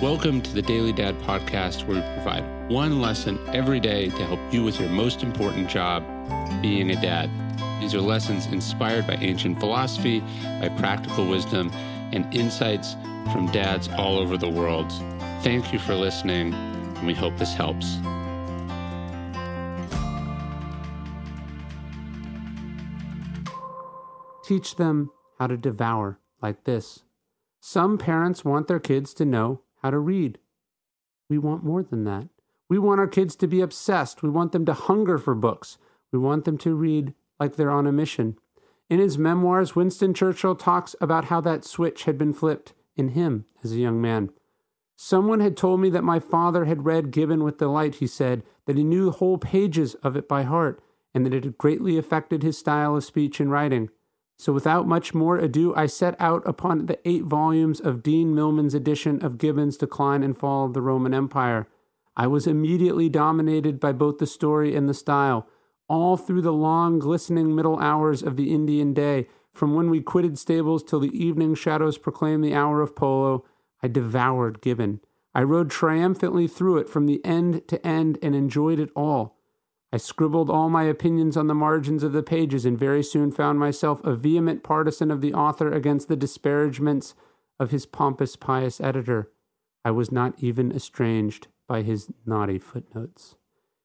Welcome to the Daily Dad podcast, where we provide one lesson every day to help you with your most important job, being a dad. These are lessons inspired by ancient philosophy, by practical wisdom, and insights from dads all over the world. Thank you for listening, and we hope this helps. Teach them how to devour like this. Some parents want their kids to know how to read. We want more than that. We want our kids to be obsessed. We want them to hunger for books. We want them to read like they're on a mission. In his memoirs, Winston Churchill talks about how that switch had been flipped in him as a young man. Someone had told me that my father had read Gibbon with delight, he said, that he knew whole pages of it by heart, and that it had greatly affected his style of speech and writing. So without much more ado, I set out upon the eight volumes of Dean Milman's edition of Gibbon's Decline and Fall of the Roman Empire. I was immediately dominated by both the story and the style. All through the long, glistening middle hours of the Indian day, from when we quitted stables till the evening shadows proclaimed the hour of polo, I devoured Gibbon. I rode triumphantly through it from the end to end and enjoyed it all. I scribbled all my opinions on the margins of the pages and very soon found myself a vehement partisan of the author against the disparagements of his pompous, pious editor. I was not even estranged by his naughty footnotes.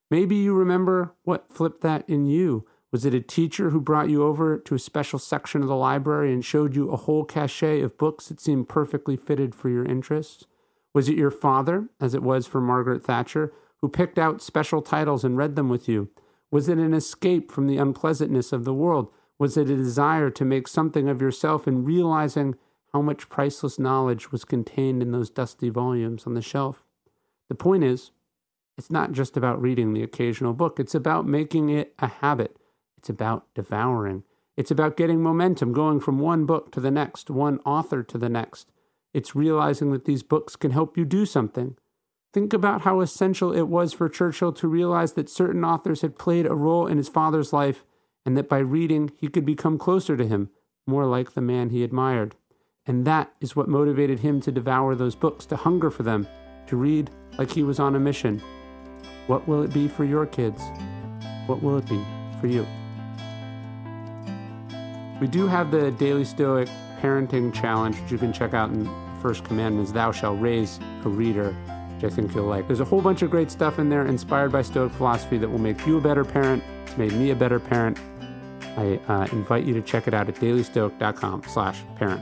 Maybe you remember what flipped that in you. Was it a teacher who brought you over to a special section of the library and showed you a whole cachet of books that seemed perfectly fitted for your interests? Was it your father, as it was for Margaret Thatcher, who picked out special titles and read them with you? Was it an escape from the unpleasantness of the world? Was it a desire to make something of yourself and realizing how much priceless knowledge was contained in those dusty volumes on the shelf? The point is, it's not just about reading the occasional book, it's about making it a habit. It's about devouring. It's about getting momentum, going from one book to the next, one author to the next. It's realizing that these books can help you do something, Think about how essential it was for Churchill to realize that certain authors had played a role in his father's life, and that by reading he could become closer to him, more like the man he admired. And that is what motivated him to devour those books, to hunger for them, to read like he was on a mission. What will it be for your kids? What will it be for you? We do have the Daily Stoic Parenting Challenge, which you can check out in First Commandments Thou shalt raise a reader which I think you'll like. There's a whole bunch of great stuff in there inspired by Stoic philosophy that will make you a better parent. It's made me a better parent. I uh, invite you to check it out at dailystoic.com slash parent.